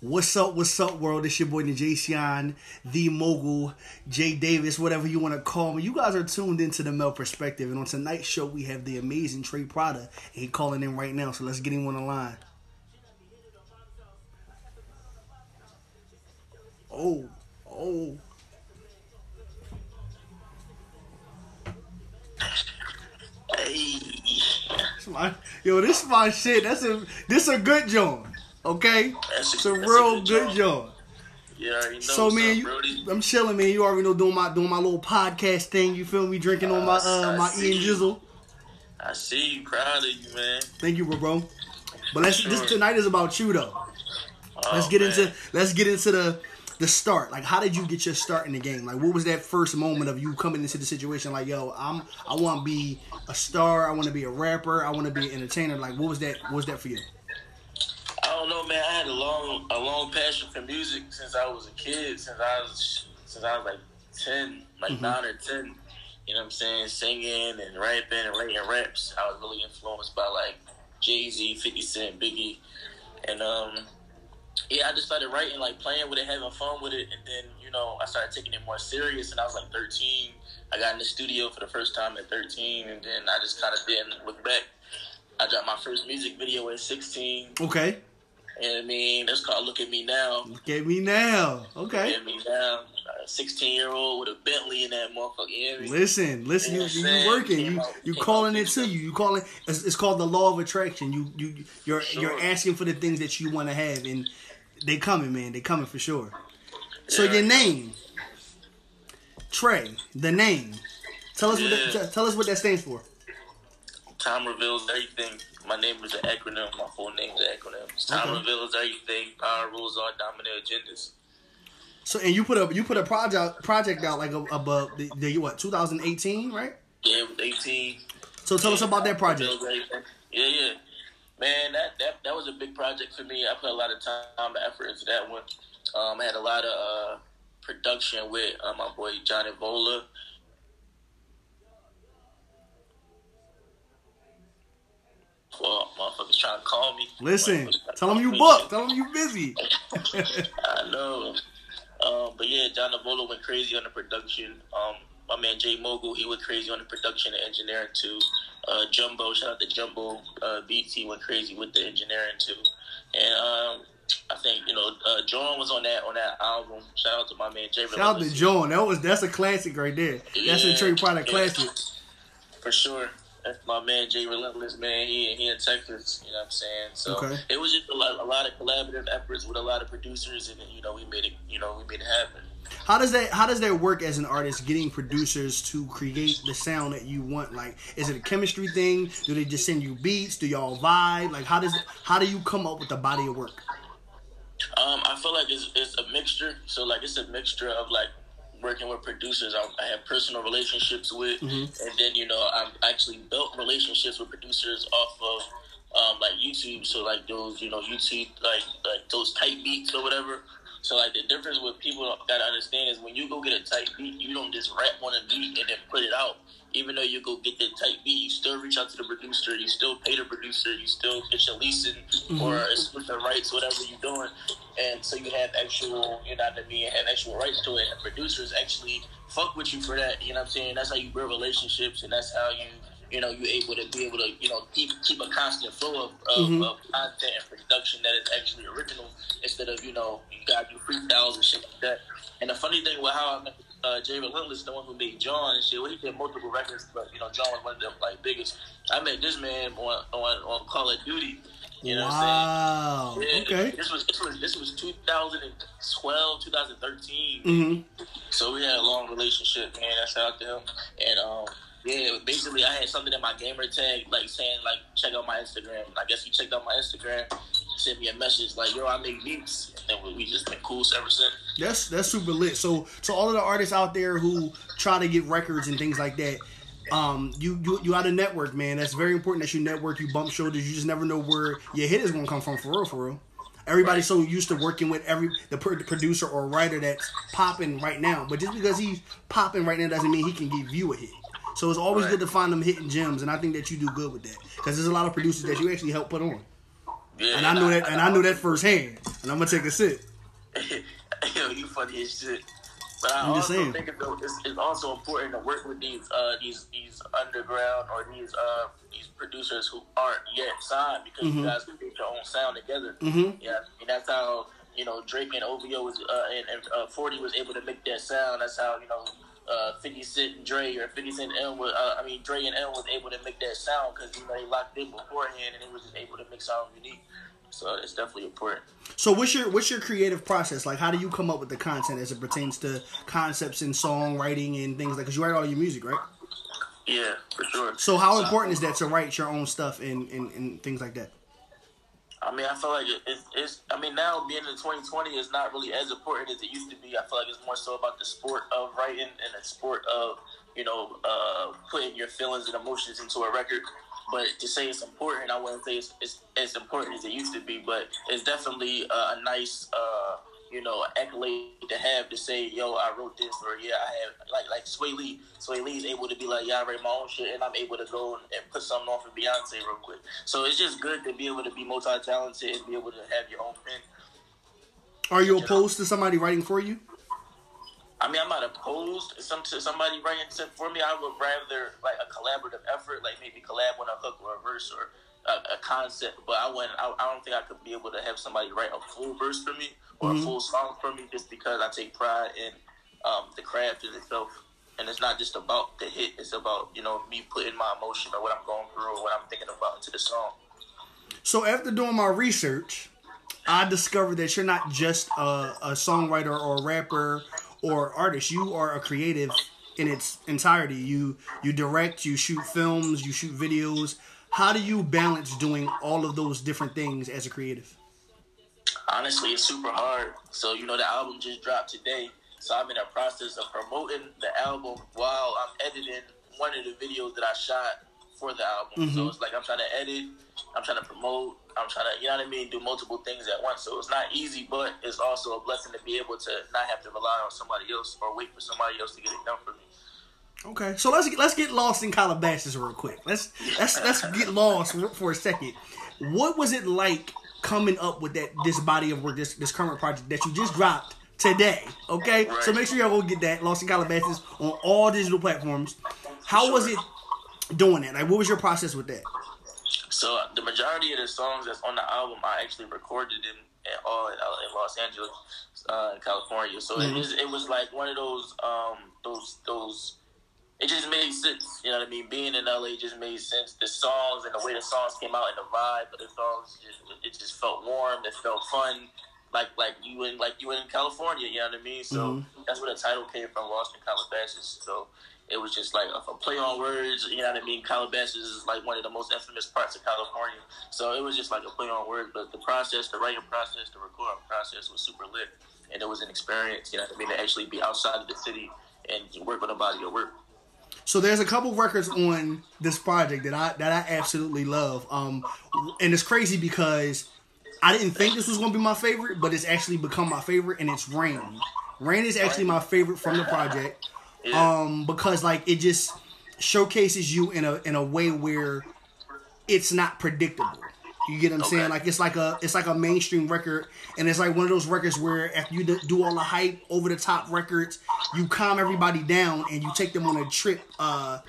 What's up, what's up, world? It's your boy, Jason, the mogul, Jay Davis, whatever you want to call me. You guys are tuned into the Mel perspective, and on tonight's show, we have the amazing Trey Prada, he calling in right now, so let's get him on the line. Oh, oh. Hey. Yo, this is my shit. That's a this a good joint. Okay, That's it's a that's a real good good joint. joint. You know So man, up, you, I'm chilling, man. You already know doing my doing my little podcast thing. You feel me? Drinking on my uh I my. Ian Jizzle. I see you. Proud of you, man. Thank you, bro, bro. But let's this tonight is about you though. Oh, Let's get man. into let's get into the the start. Like, how did you get your start in the game? Like, what was that first moment of you coming into the situation? Like, yo, I'm I want to be a star. I want to be a rapper. I want to be an entertainer. Like, what was that? What was that for you? I man. I had a long, a long passion for music since I was a kid. Since I was, since I was like ten, like Mhm. nine or ten. You know what I'm saying? Singing and rapping and writing raps. I was really influenced by like Jay Z, Fifty Cent, Biggie, and um, yeah, I just started writing, like playing with it, having fun with it, and then you know I started taking it more serious. And I was like 13. I got in the studio for the first time at 13, and then I just kind of didn't look back. I dropped my first music video at 16. Okay, And I mean, that's called Look at Me Now. look at me now. Okay, Look at Me Now. 16 year old with a Bentley in that motherfucker. Listen, listen. You, you, you working? You you calling it to you? You calling? It's, it's called the law of attraction. You you you're you're asking for the things that you want to have, and they coming, man. They coming for sure. So Yeah. your name, Trey. The name. Tell us what that, tell us what that stands for. Time reveals everything. My name is an acronym. My full name is an acronym. Time Okay. reveals everything. Power rules all dominant agendas. So and you put a you put a project project out like above the, the what 2018 right? Yeah, with 18. So tell us about that project. Yeah, yeah. Man, that, that that was a big project for me. I put a lot of time and effort into that one. Um, I had a lot of uh, production with uh, my boy Johnny Vola. Well, motherfuckers trying to call me. Listen, tell them you me. booked. Tell them you busy. I know. Um, but yeah, John Navola went crazy on the production. Um, my man Jay Mogul, he went crazy on the production and engineering too. Uh, Jumbo, shout out to Jumbo uh, he went crazy with the engineering too. And um, I think you know, uh, John was on that on that album. Shout out to my man Jay. Shout out to John. That was that's a classic right there. That's a Yeah, Trey product yeah. classic. For sure. That's my man Jay Relentless, man. He he in Texas, you know what I'm saying? So Okay. it was just a lot, a lot of collaborative efforts with a lot of producers and you know, we made it you know, we made it happen. How does that How does that work as an artist? Getting producers to create the sound that you want. Like, is it a chemistry thing? Do they just send you beats? Do y'all vibe? Like, how does How do you come up with the body of work? Um, I feel like it's, it's a mixture. So like it's a mixture of like working with producers I, I have personal relationships with, Mhm. and then you know I've actually built relationships with producers off of um, like YouTube. So like those you know YouTube like like those type beats or whatever. So like the difference with people gotta understand is when you go get a type beat, you don't just rap on a beat and then put it out. Even though you go get the type beat, you still reach out to the producer, you still pay the producer, you still get your leasing or exclusive rights, whatever you're doing. And so you have actual, you know what I mean, have actual rights to it. And the producers actually fuck with you for that. You know what I'm saying? That's how you build relationships, and that's how you, you know, you're able to be able to, you know, keep keep a constant flow of, of, Mhm. of content and production that is actually original instead of you know you got to do freestyles and shit like that. And the funny thing with how I met uh, Jay Relentless, the one who made John and shit, well, he did multiple records, but you know John was one of the like biggest. I met this man on on, on Call of Duty. You know wow. what I'm saying? Yeah, Okay. This was this was this was 2012, 2013. hmm So we had a long relationship, man. I shout out to him. And um, yeah, basically I had something in my gamer tag, like saying like check out my Instagram. I guess he checked out my Instagram, sent me a message like, yo, I make beats, and we, just been cool ever since. That's that's super lit. So so all of the artists out there who try to get records and things like that, um, you you you of network, man. That's very important that you network. You bump shoulders. You just never know where your hit is gonna come from for real, for real. Everybody's so used to working with every the pro- producer or writer that's popping right now, but just because he's popping right now doesn't mean he can give you a hit. So it's always Right. good to find them hitting gems, and I think that you do good with that because there's a lot of producers that you actually help put on, Yeah, and I know that, and I know that firsthand. and I'm gonna take a sip. Yo, you funny as shit. But I I'm just also saying. think though, it's, it's also important to work with these uh, these these underground or these uh, these producers who aren't yet signed because Mhm. you guys create your own sound together. Mm-hmm. Yeah, and that's how you know Drake and OVO was uh, and, and uh, Forty was able to make that sound. That's how you know uh, Fifty Cent and Dre or Fifty Cent and Em was, uh, I mean Dre and Em was able to make that sound because you know they locked in beforehand and they was just able to make sound unique. So it's definitely important. So what's your what's your creative process like? How do you come up with the content as it pertains to concepts and songwriting and things like? Because you write all your music, right? Yeah, for sure. So how important is that to write your own stuff and and, and things like that? I mean, I feel like it's, it's. I mean, now being in 2020 is not really as important as it used to be. I feel like it's more so about the sport of writing and the sport of you know uh, putting your feelings and emotions into a record. But to say it's important, I wouldn't say it's, as important as it used to be. But it's definitely uh, a nice, uh, you know, accolade to have to say, "Yo, I wrote this," or "Yeah, I have." Like like Swae Lee. Swae Lee is able to be like, "Yeah, I write my own shit," and I'm able to go and, and put something off for Beyonce real quick. So it's just good to be able to be multi-talented and be able to have your own pen. Are you opposed to somebody writing for you? I mean, I'm not opposed to some to somebody writing something for me. I would rather like a collaborative effort, like maybe collab on a hook or a verse or a, a concept. But I wouldn't. I, I don't think I could be able to have somebody write a full verse for me or Mhm. a full song for me, just because I take pride in um, the craft in itself. And it's not just about the hit; it's about you know me putting my emotion or what I'm going through or what I'm thinking about into the song. So after doing my research, I discovered that you're not just a, a songwriter or a rapper or artist. You are a creative in its entirety. You you direct, you shoot films, you shoot videos. How do you balance doing all of those different things as a creative? Honestly, it's super hard. So you know, the album just dropped today. So I'm in a process of promoting the album while I'm editing one of the videos that I shot for the album. So Mhm. it's like I'm trying to edit, I'm trying to promote, I'm trying to, you know what I mean, do multiple things at once. So it's not easy, but it's also a blessing to be able to not have to rely on somebody else or wait for somebody else to get it done for me. Okay, so let's let's get lost in Calabasas real quick. Let's let's let's get lost for a second. What was it like coming up with that this body of work, this this current project that you just dropped today? Okay, so make sure y'all go get that Lost in Calabasas on all digital platforms. How was it doing it? Like, what was your process with that? So the majority of the songs that's on the album, I actually recorded them in all in, uh, in Los Angeles, uh, California. So Mhm. it was it was like one of those um those those. It just made sense, you know what I mean. Being in LA just made sense. The songs and the way the songs came out and the vibe of the songs, just, it just felt warm. It felt fun, like like you in like you in California, you know what I mean. So Mhm. that's where the title came from, Lost in Calabasas. So it was just like a, a play on words. You know what I mean? Calabasas is like one of the most infamous parts of California. So it was just like a play on words. But the process, the writing process, the recording process was super lit. And it was an experience, you know what I mean, to actually be outside of the city and work with a body of work. So there's a couple records on this project that I that I absolutely love. Um, and it's crazy because I didn't think this was gonna be my favorite, but it's actually become my favorite, and it's Rain. Rain is actually my favorite from the project. Yeah. Um, because like it just showcases you in a in a way where it's not predictable. You get what I'm saying? Like it's like a it's like a mainstream record, and it's like one of those records where after you do- do all the hype, over the top records, you calm everybody down and you take them on a trip. Uh,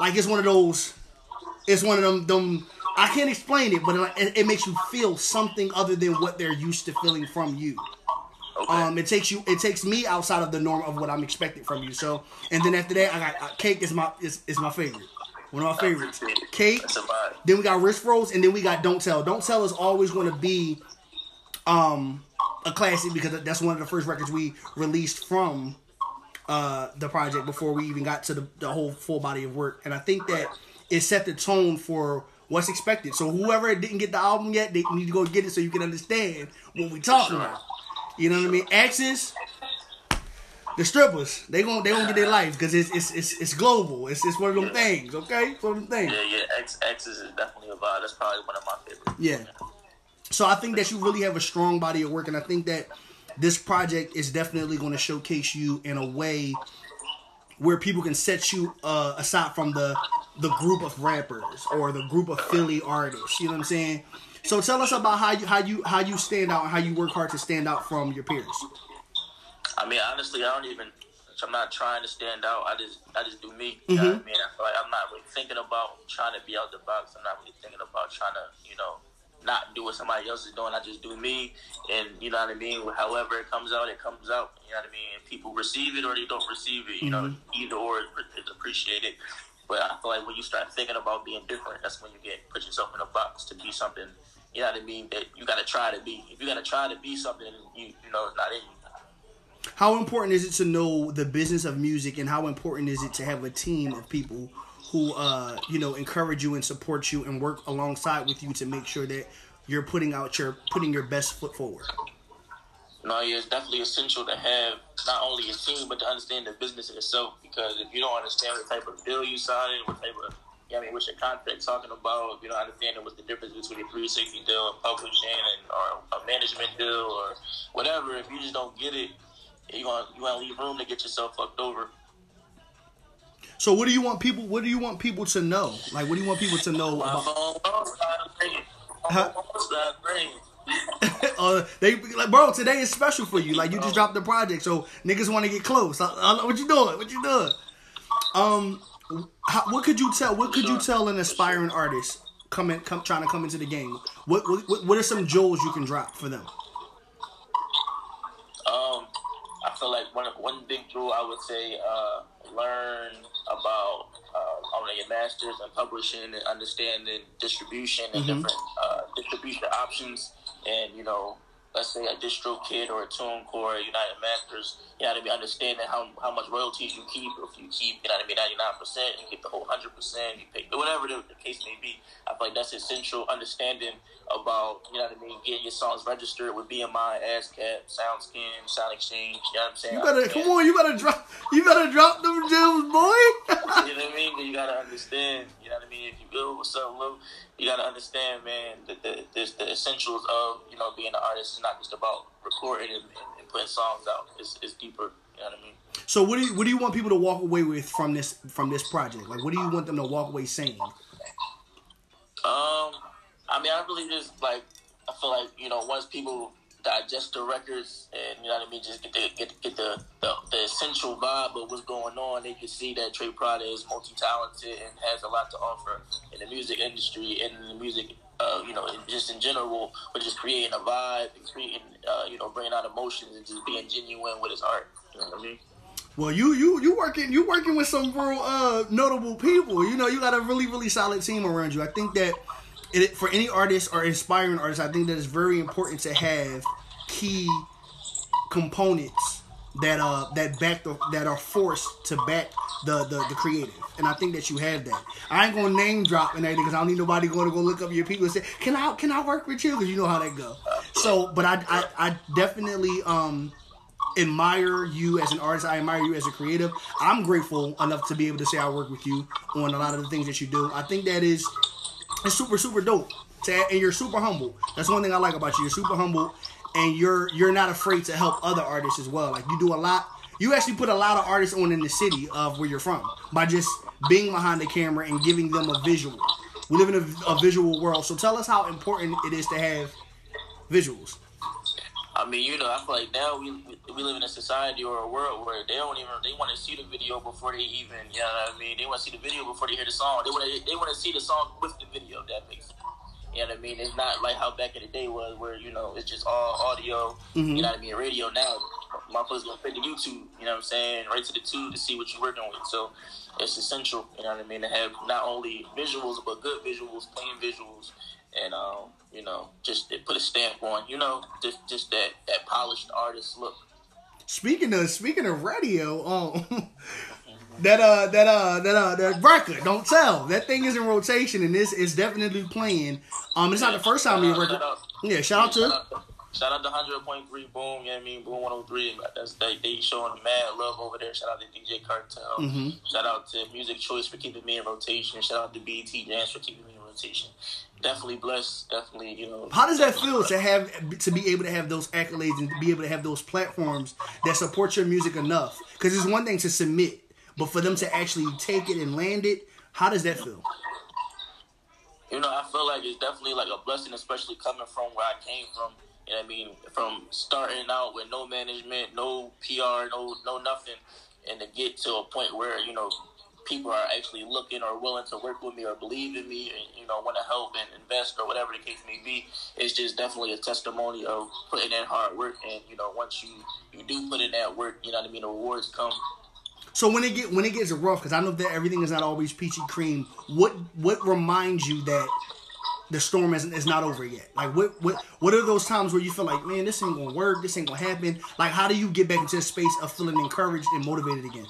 like it's one of those. It's one of them. Them I can't explain it, but it, it makes you feel something other than what they're used to feeling from you. Okay. Um, it takes you. It takes me outside of the norm of what I'm expecting from you. So, and then after that, I got uh, cake is my is, is my favorite. One of my favorites. Cake. That's a vibe. Then we got wrist rolls, and then we got don't tell. Don't tell is always going to be um a classic because that's one of the first records we released from uh the project before we even got to the, the whole full body of work. And I think that it set the tone for what's expected. So whoever didn't get the album yet, they need to go get it so you can understand what we're talking about. You know what I mean? Exes, the strippers, they gon' they gonna get their life because it's, it's it's it's global. It's it's one of them things. Okay, it's one of them things. Yeah, yeah. X X's is definitely a vibe. That's probably one of my favorites. Yeah. So I think that you really have a strong body of work, and I think that this project is definitely going to showcase you in a way where people can set you uh, aside from the the group of rappers or the group of Philly artists. You know what I'm saying? So tell us about how you how you how you stand out and how you work hard to stand out from your peers. I mean, honestly, I don't even. I'm not trying to stand out. I just, I just do me. You know what I mm-hmm. mean? I feel like I'm not really thinking about trying to be out the box. I'm not really thinking about trying to, you know, not do what somebody else is doing. I just do me, and you know what I mean. However it comes out, it comes out. You know what I mean. And people receive it or they don't receive it. You know, mm-hmm. either or is appreciated. But I feel like when you start thinking about being different, that's when you get put yourself in a box to be something. You know what I mean? That you got to try to be. If you got to try to be something, you you know it's not in you. How important is it to know the business of music, and how important is it to have a team of people who, uh, you know, encourage you and support you and work alongside with you to make sure that you're putting out your putting your best foot forward? No, yeah, it's definitely essential to have not only a team but to understand the business in itself. Because if you don't understand what type of deal you signed, what type of I mean, what's your contract talking about? You don't understand what's the difference between a 360 deal and publishing and or a management deal or whatever, if you just don't get it, you want you to leave room to get yourself fucked over. So what do you want people? What do you want people to know? Like, what do you want people to know about? phone started ringing. My Huh? phone started ringing. uh, they like, bro, today is special for you. Like, you just dropped the project, so niggas want to get close. I, I, what you doing? What you doing? Um, how, what could you tell? What could you tell an aspiring artist coming, come trying to come into the game? What, what, what are some jewels you can drop for them? Um, I feel like one one big rule I would say uh, learn about uh, owning your masters and publishing and understanding distribution and different uh, distribution options and you know let's say a DistroKid or a TuneCore, United Masters, you gotta be understanding how how much royalties you keep. If you keep, you know what I mean, ninety nine percent, you keep the whole hundred percent, you pay whatever the, the case may be. I feel like that's essential understanding about, you know what I mean, getting your songs registered with BMI, ASCAP, SoundScan, Sound Exchange, you know what I'm saying? You better come on. You better drop. You better drop them gems, boy. you know what I mean? But you gotta understand, you know what I mean? If you build what's up, Lou, you gotta understand, man, that the, the, the essentials of, you know, being an artist is not just about recording and, and, and putting songs out. It's, it's deeper, you know what I mean? so what do you what do you want people to walk away with from this from this project? Like, what do you want them to walk away saying? Um, I mean, I really just like. I feel like you know, once people digest the records and you know what I mean, just get the get, get the, the the essential vibe of what's going on, they can see that Trey Prada is multi talented and has a lot to offer in the music industry and in the music. Uh, you know, just in general, but just creating a vibe and creating, uh, you know, bringing out emotions and just being genuine with his art. You know what I mean? Well, you you you working you working with some real uh, notable people. You know, you got a really really solid team around you. I think that it, for any artist or inspiring artist, I think that it's very important to have key components that uh that back the, that are forced to back the, the the creative. And I think that you have that. I ain't gonna name drop and because I don't need nobody going to go look up your people and say, "Can I can I work with you?" Because you know how that go. So, but I I, I definitely um admire you as an artist. I admire you as a creative. I'm grateful enough to be able to say I work with you on a lot of the things that you do. I think that is it's super super dope. And you're super humble. That's one thing I like about you. You're super humble, and you're you're not afraid to help other artists as well. Like you do a lot. You actually put a lot of artists on in the city of where you're from by just being behind the camera and giving them a visual. We live in a, a visual world, so tell us how important it is to have visuals. I mean, you know, I feel like now we we live in a society or a world where they don't even they want to see the video before they even you know what I mean. They want to see the video before they hear the song. They want to they want to see the song with the video. That makes sense. You know what I mean? It's not like how back in the day was where you know it's just all audio. Mm-hmm. You know what I mean? Radio now, motherfuckers gonna pay to YouTube. You know what I'm saying? Right to the tube to see what you're working with. So it's essential. You know what I mean? To have not only visuals but good visuals, clean visuals, and um, you know, just to put a stamp on. You know, just just that that polished artist look. Speaking of speaking of radio, um, that uh that uh that uh that record, don't tell. That thing is in rotation and this is definitely playing. Um, it's not the first time we record. Yeah, shout out to. Shout out, to hundred point three boom. You know what I mean? Boom one hundred three. That's they they showing mad love over there. Shout out to DJ Cartel. Mm-hmm. Shout out to Music Choice for keeping me in rotation. Shout out to BET Jams for keeping me in rotation. Definitely blessed. Definitely you know. How does that feel to have to be able to have those accolades and to be able to have those platforms that support your music enough? Because it's one thing to submit, but for them to actually take it and land it, how does that feel? you know, I feel like it's definitely like a blessing, especially coming from where I came from. You know I mean? From starting out with no management, no PR, no no nothing, and to get to a point where you know people are actually looking or willing to work with me or believe in me and you know want to help and invest or whatever the case may be it's just definitely a testimony of putting in hard work and you know once you you do put in that work you know what i mean the rewards come so when it get when it gets rough because i know that everything is not always peachy cream what what reminds you that the storm is, is not over yet. Like what what what are those times where you feel like man this ain't gonna work this ain't gonna happen? Like how do you get back into the space of feeling encouraged and motivated again?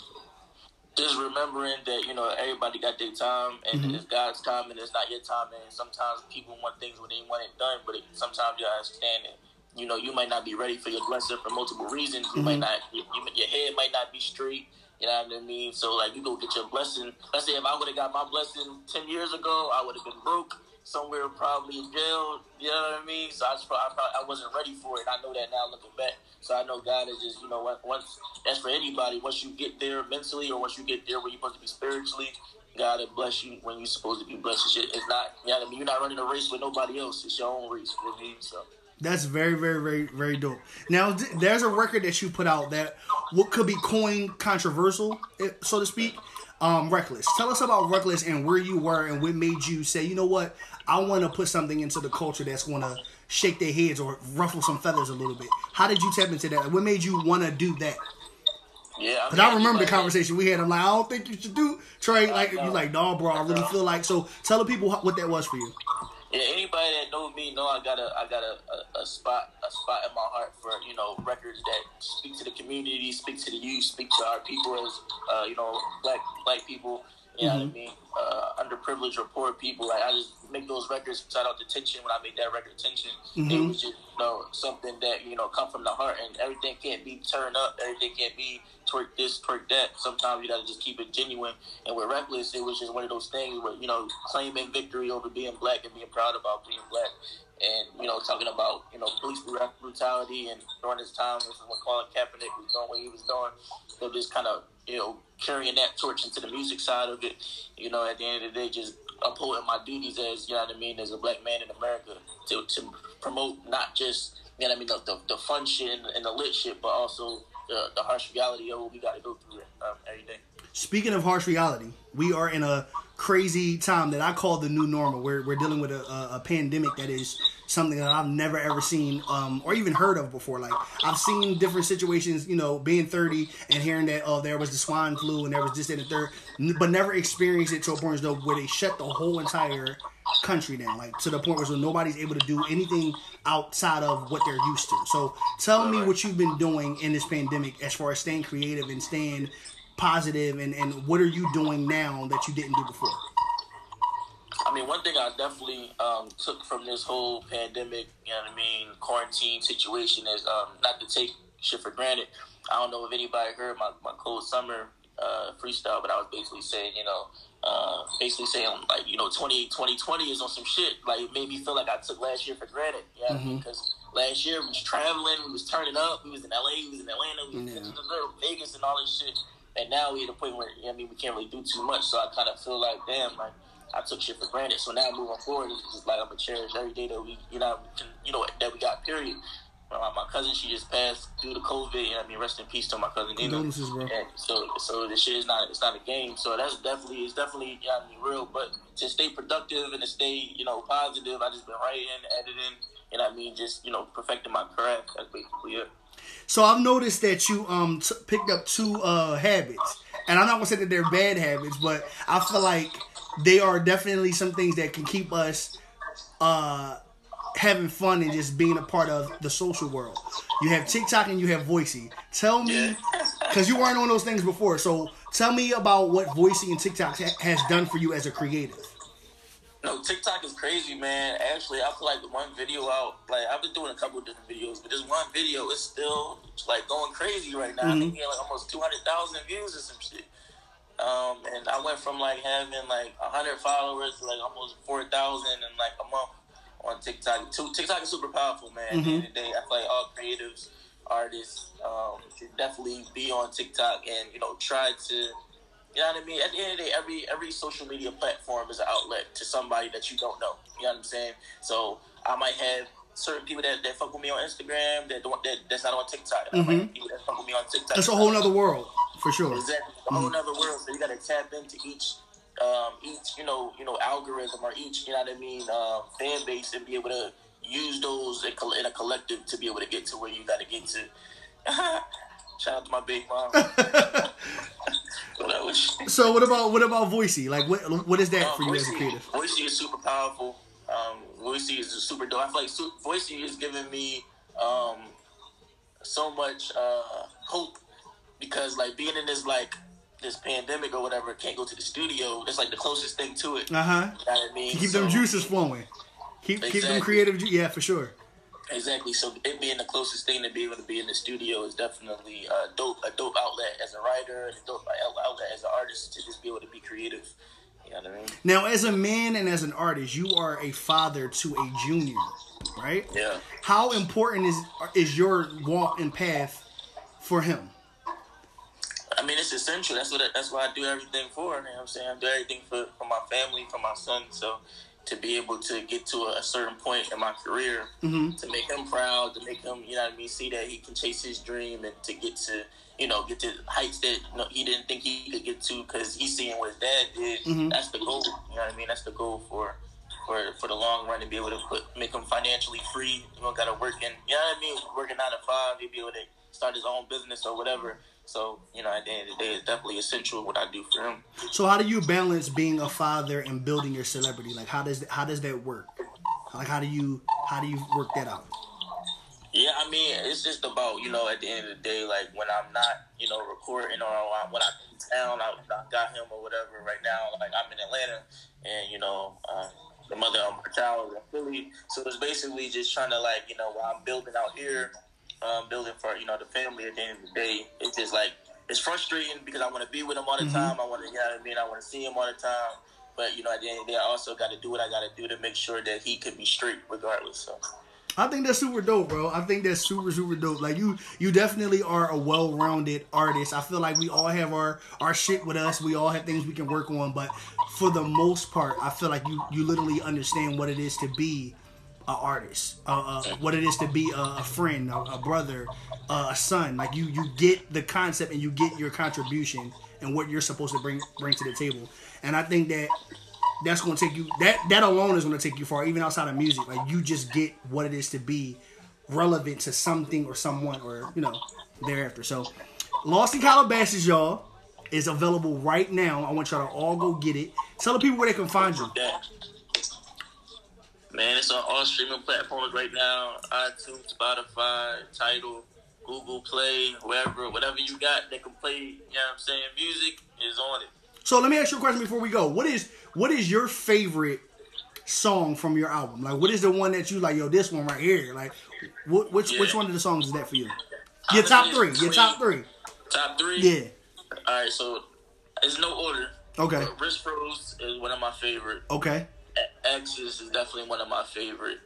Just remembering that you know everybody got their time and mm-hmm. it's God's time and it's not your time. And sometimes people want things when they want it done but it, sometimes you understand it you know you might not be ready for your blessing for multiple reasons. You mm-hmm. might not you, you, your head might not be straight you know what I mean? So like you go get your blessing. Let's say if I would have got my blessing 10 years ago I would have been broke somewhere probably in jail. You know what I mean? So I, just, I, I wasn't ready for it. And I know that now looking back. So I know God is just, you know, once that's for anybody. Once you get there mentally, or once you get there where you're supposed to be spiritually, God will bless you when you're supposed to be blessed. It's not, you know what I mean? You're not running a race with nobody else. It's your own race. You know I mean? So. That's very, very, very, very dope. Now, there's a record that you put out that what could be coined controversial, eh, so to speak. Um, Reckless. Tell us about Reckless and where you were and what made you say, you know what, I want to put something into the culture that's going to shake their heads or ruffle some feathers a little bit. How did you tap into that? What made you want to do that? Yeah, because I, I, remember the conversation we had. I'm like, I don't think you should do Trey. Like, you like, no, bro. I really feel like. So, tell the people what that was for you. Yeah, anybody that knows me know I got a I got a, a, a, spot a spot in my heart for you know records that speak to the community, speak to the youth, speak to our people as uh, you know black black people. You know mm-hmm. what I mm-hmm. mean? Uh, underprivileged or poor people. Like I just make those records. Shout out to Tension when I made that record. Tension. Mm-hmm. It was just you know something that you know come from the heart, and everything can't be turned up. Everything can't be twerk this, twerk that. Sometimes you gotta just keep it genuine. And with Reckless, it was just one of those things where you know claiming victory over being black and being proud about being black. And you know, talking about you know police brutality and during this time, when Colin Kaepernick was doing what he was doing, so just kind of you know, carrying that torch into the music side of it. You know, at the end of the day, just upholding my duties as, you know what I mean, as a black man in America to, to promote not just, you know I mean, the, the, the fun shit and, and, the lit shit, but also the, the harsh reality of what we got to go through um, every day. Speaking of harsh reality, we are in a crazy time that I call the new normal. We're, we're dealing with a, a, a pandemic that is something that I've never ever seen um, or even heard of before. Like I've seen different situations, you know, being 30 and hearing that oh there was the swine flu and there was this and the third, but never experienced it to a point though where they shut the whole entire country down, like to the point where so nobody's able to do anything outside of what they're used to. So tell me what you've been doing in this pandemic as far as staying creative and staying positive and, and what are you doing now that you didn't do before? I mean, one thing I definitely um, took from this whole pandemic, you know what I mean, quarantine situation is um, not to take shit for granted. I don't know if anybody heard my, my cold summer uh, freestyle, but I was basically saying, you know, uh, basically saying like, you know, 20, 2020 is on some shit. Like it made me feel like I took last year for granted. You know mm-hmm. Because last year we was traveling, we was turning up, we was in LA, we was in Atlanta, we was yeah. in Vegas and all this shit. And now we're at a point where, I mean, we can't really do too much. So I kind of feel like, damn, like, I took shit for granted. So now moving forward, it's just like I'm gonna cherish every day that we, you know, you know that we got. Period. My, my cousin, she just passed due to COVID. You know, I mean, rest in peace to my cousin Nina. And so, so the shit is not, it's not a game. So that's definitely, it's definitely, you know, I mean, real. But to stay productive and to stay, you know, positive, I just been writing, editing, and I mean, just you know, perfecting my craft. That's basically it. So I've noticed that you um t- picked up two uh habits, and I'm not gonna say that they're bad habits, but I feel like they are definitely some things that can keep us uh, having fun and just being a part of the social world. You have TikTok and you have Voisey. Tell me, because you weren't on those things before. So tell me about what Voisey and TikTok ha- has done for you as a creative. No, TikTok is crazy, man. Actually, I feel like the one video out, like I've been doing a couple of different videos, but this one video is still like going crazy right now. Mm-hmm. I think we had like almost two hundred thousand views or some shit. Um, and I went from like having like hundred followers to like almost four thousand in like a month on TikTok. TikTok is super powerful, man. Mm-hmm. At the end of the day, I feel like all creatives, artists, um, should definitely be on TikTok and you know try to You know what I mean? At the end of the day, every every social media platform is an outlet to somebody that you don't know. You know what I'm saying? So I might have certain people that, that fuck with me on Instagram that don't that, that's not on TikTok. And I might have people that fuck with me on TikTok. That's a whole other world for sure. Exactly, a whole other world. So you got to tap into each, um, each you know, you know, algorithm or each, you know what I mean, uh, fan base and be able to use those in a collective to be able to get to where you got to get to. Shout out to my big mom. So what about what about Voisey? Like what what is that Um, for you as a creative? Voisey is super powerful. Um, Voisey is super dope. I feel like Su- Voisey is giving me um, so much uh, hope because like being in this like this pandemic or whatever, can't go to the studio. It's like the closest thing to it. Uh huh. You know I mean? Keep them juices flowing. Keep keep them creative. ju- Yeah, for sure. Exactly. So it being the closest thing to be able to be in the studio is definitely a dope, a dope outlet as a writer and a dope outlet as an artist to just be able to be creative. You know what I mean? Now, as a man and as an artist, you are a father to a junior, right? Yeah. How important is is your walk and path for him? I mean, it's essential. That's what that's what I do everything for. You know what I'm saying? I do everything for, for my family, for my son. So to be able to get to a, a certain point in my career, Mhm. to make him proud, to make him, you know what I mean, see that he can chase his dream and to get to, you know, get to heights that you know, he didn't think he could get to because he's seeing what his dad did. Mhm. That's the goal. You know what I mean? That's the goal for. For, for the long run to be able to put make him financially free, you don't gotta work in you know what I mean, working nine to five, he'll be able to start his own business or whatever. So, you know, at the end of the day, it's definitely essential what I do for him. So how do you balance being a father and building your celebrity? Like how does how does that work? Like how do you how do you work that out? Yeah, I mean, it's just about, you know, at the end of the day, like when I'm not, you know, recording or when I'm in town, I, I got him or whatever right now. Like I'm in Atlanta and, you know, uh, the mother of my child is in Philly. So it's basically just trying to, like, you know, while I'm building out here, um, building for, you know, the family at the end of the day, it's just like, it's frustrating because I want to be with him all the Mhm. time. I want to, you know what I mean? I want to see him all the time. But, you know, at the end of the day, I also got to do what I got to do to make sure that he can be straight regardless. So. I think that's super dope, bro. I think that's super super dope. Like you, you definitely are a well-rounded artist. I feel like we all have our our shit with us. We all have things we can work on, but for the most part, I feel like you you literally understand what it is to be an artist, uh, uh, what it is to be a, a friend, a, a brother, uh, a son. Like you you get the concept and you get your contribution and what you're supposed to bring bring to the table. And I think that that's going to take you that that alone is going to take you far even outside of music like you just get what it is to be relevant to something or someone or you know thereafter so lost in calabasas y'all is available right now i want y'all to all go get it tell the people where they can find you. Man, it's on all streaming platforms right now: iTunes, Spotify, Tidal, Google Play, wherever, whatever you got that can play. You know what I'm saying? Music is on it. so let me ask you a question before we go what is what is your favorite song from your album like what is the one that you like yo this one right here like what, which which one of the songs is that for you your top three your top three Top three. yeah All right, so it's no order. okay Wrist Froze is one of my favorite. okay Exes is definitely one of my favorite,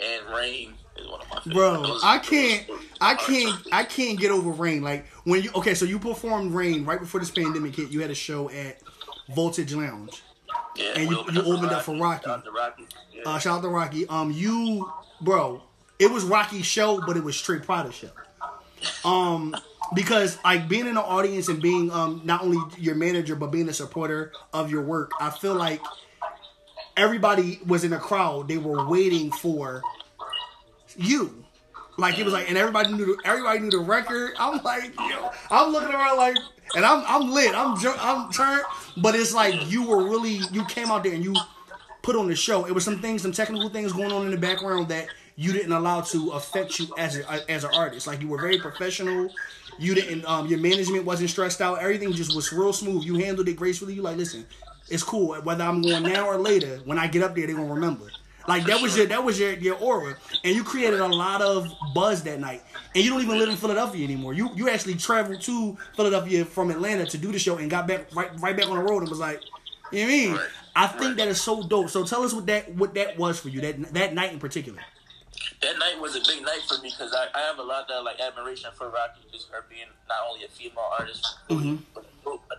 and Rain is one of my favorite. Bro, Those- I can't, I can't, I can't get over Rain. Like when you, okay, so you performed Rain right before this pandemic hit. You had a show at Voltage Lounge. Yeah, and you- you opened up for Rocky. Shout out to Rocky. Yeah. Uh, shout out to Rocky. Um, you, bro, it was Rocky's show, but it was straight Prada show. Um, because like being in the audience and being um not only your manager but being a supporter of your work, I feel like everybody was in a crowd. They were waiting for you. Like it was like, and everybody knew the, everybody knew the record. I'm like, yo, I'm looking around like, and I'm I'm lit. I'm I'm turned, but it's like you were really you came out there and you put on the show. It was some things, some technical things going on in the background that you didn't allow to affect you as a as an artist. Like you were very professional. You didn't. Um, your management wasn't stressed out. Everything just was real smooth. You handled it gracefully. You like, listen, it's cool. Whether I'm going now or later, when I get up there, they're gonna remember. Like that was your that was your your aura, and you created a lot of buzz that night. And you don't even live in Philadelphia anymore. You you actually traveled to Philadelphia from Atlanta to do the show and got back right right back on the road and was like, you know what I mean? Right. I think Right. that is so dope. So tell us what that what that was for you that that night in particular. that night was a big night for me because I, I have a lot of like admiration for Rocky, just her being not only a female artist, Mhm. but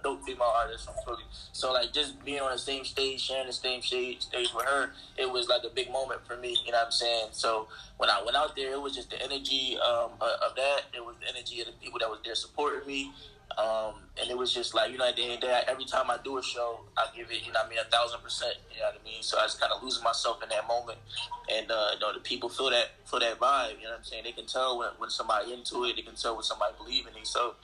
dope, female artist from Philly. So like just being on the same stage, sharing the same stage stage with her, it was like a big moment for me. You know what I'm saying? So when I went out there, it was just the energy um, of that. It was the energy of the people that was there supporting me. Um, and it was just like, you know, at the end of the day, every time I do a show, I give it, you know I mean, a thousand percent, you know what I mean? So I just kind of losing myself in that moment. And, uh, you know, the people feel that, feel that vibe, you know what I'm saying? They can tell when, when somebody into it, they can tell when somebody believe in it. So,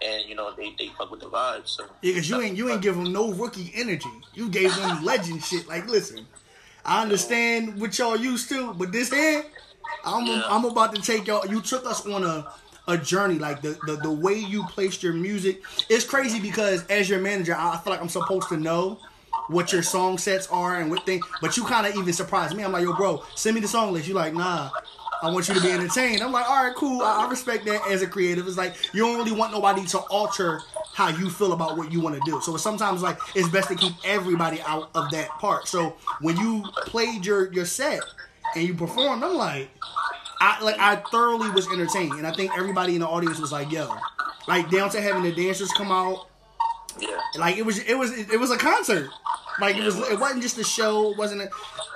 and, you know, they, they fuck with the vibe. So, yeah, cause you ain't, you ain't give them no rookie energy. You gave them legend shit. Like, listen, I understand what y'all used to, but this here, I'm, yeah. I'm about to take y'all, you took us on a, a journey. Like the, the the way you placed your music, it's crazy because as your manager, I feel like I'm supposed to know what your song sets are and what thing. But you kind of even surprised me. I'm like, yo, bro, send me the song list. You like, nah. I want you to be entertained. I'm like, all right, cool. I, I respect that as a creative. It's like you don't really want nobody to alter how you feel about what you want to do. So sometimes like it's best to keep everybody out of that part. So when you played your your set and you performed, I'm like, I like I thoroughly was entertained, and I think everybody in the audience was like, "Yo," like down to having the dancers come out. Yeah. Like it was, it was, it was a concert. Like it was, it wasn't just a show. It wasn't a,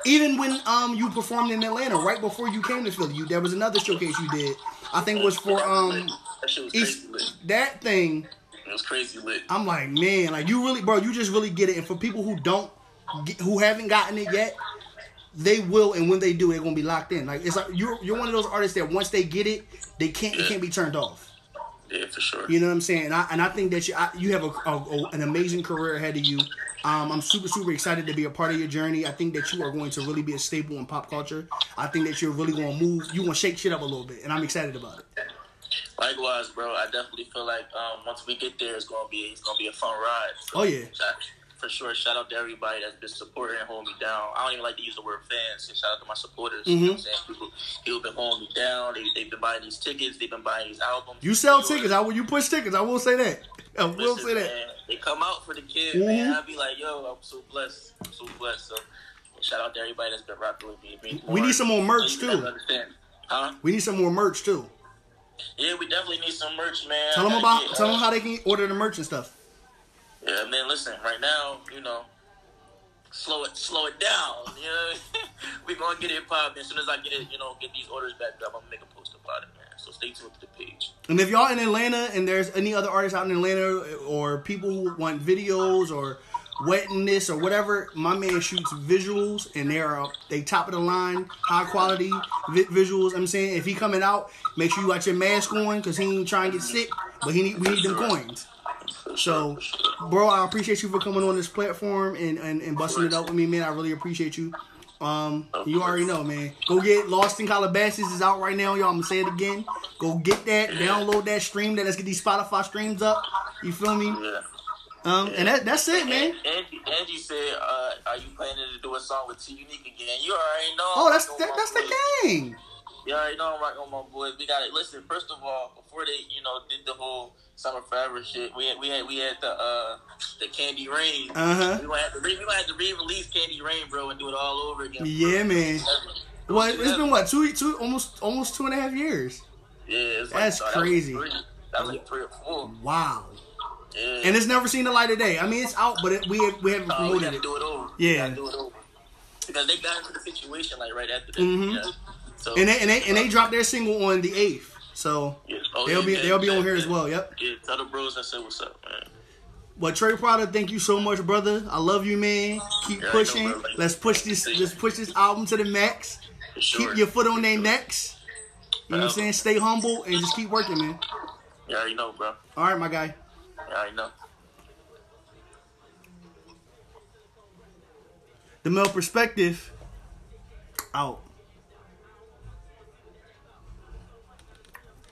even when um you performed in Atlanta right before you came to Philly. You there was another showcase you did. I think it was for um that, East, that thing. It was crazy lit. I'm like, man, like you really, bro, you just really get it. And for people who don't, get, who haven't gotten it yet, they will, and when they do, they're gonna be locked in. Like it's like you're you're one of those artists that once they get it, they can't yeah. it can't be turned off. Yeah, for sure. You know what I'm saying? And I, and I think that you I, you have a, a, an amazing career ahead of you. Um, I'm super super excited to be a part of your journey. I think that you are going to really be a staple in pop culture. I think that you're really going to move. You going to shake shit up a little bit, and I'm excited about it. Likewise, bro. I definitely feel like um, once we get there, it's gonna be it's gonna be a fun ride. So, oh yeah for sure. Shout out to everybody that's been supporting and holding me down. I don't even like to use the word fans. So shout out to my supporters. Mm-hmm. You know what I'm saying? People, people been holding me down. They, they've been buying these tickets. They've been buying these albums. You sell sure. tickets. I will. You push tickets. I will say that. I will Listen, say that. Man, they come out for the kids, mm-hmm. man. I be like, yo, I'm so blessed. I'm so blessed. So shout out to everybody that's been rocking with me. We need some more merch too. Huh? We need some more merch too. Yeah, we definitely need some merch, man. Tell them about. Get, tell uh, them how they can order the merch and stuff. Yeah, man. Listen, right now, you know, slow it slow it down. You know, we're gonna get it popping as soon as I get it. You know, get these orders back up. I'm gonna make a post about it, man. So stay tuned to the page. And if y'all in Atlanta and there's any other artists out in Atlanta or people who want videos or wetness or whatever, my man shoots visuals and they're they top of the line, high quality vi- visuals. I'm saying if he coming out, make sure you got your mask on because he ain't trying to get sick, but he need, we need them coins. So, bro, I appreciate you for coming on this platform and, and, and busting it up with me, man. I really appreciate you. Um, you already know, man. Go get Lost in Calabasas is out right now, y'all. I'm gonna say it again. Go get that, download that, stream that. Let's get these Spotify streams up. You feel me? Yeah. Um, and that, that's it, man. And you said, uh, "Are you planning to do a song with T Unique again?" You already know. Oh, that's that, that's the game. Yeah, you already know I'm rocking with my boys. We got it. Listen, first of all, before they, you know, did the whole Summer Forever shit, we had we had we had the uh the Candy Rain. Uh huh. We gonna have to re- we gonna have to re-release Candy Rain, bro, and do it all over again. Bro. Yeah, man. What it's been what two two almost almost two and a half years. Yeah, it's like, that's crazy. That was, that was like three or four. Wow. Yeah. And it's never seen the light of day. I mean, it's out, but it, we have, we haven't promoted we it. Do it over. Yeah. do it over. Because they got into the situation like right after that. Mm-hmm. Yeah. So, and they and they and they uh, dropped their single on the eighth. So oh, yeah. oh, they'll yeah, be yeah, they'll be on here as well. Yep. Yeah, tell the bros I said what's up, man. But Trey Prada, thank you so much, brother. I love you, man. Keep Yeah, pushing. know, let's push this. Let's push this album to the max. Sure. Keep your foot on their necks. You know what I'm saying? Stay humble and just keep working, man. Yeah, You know, bro. All right, my guy. You already know. The male perspective. Out.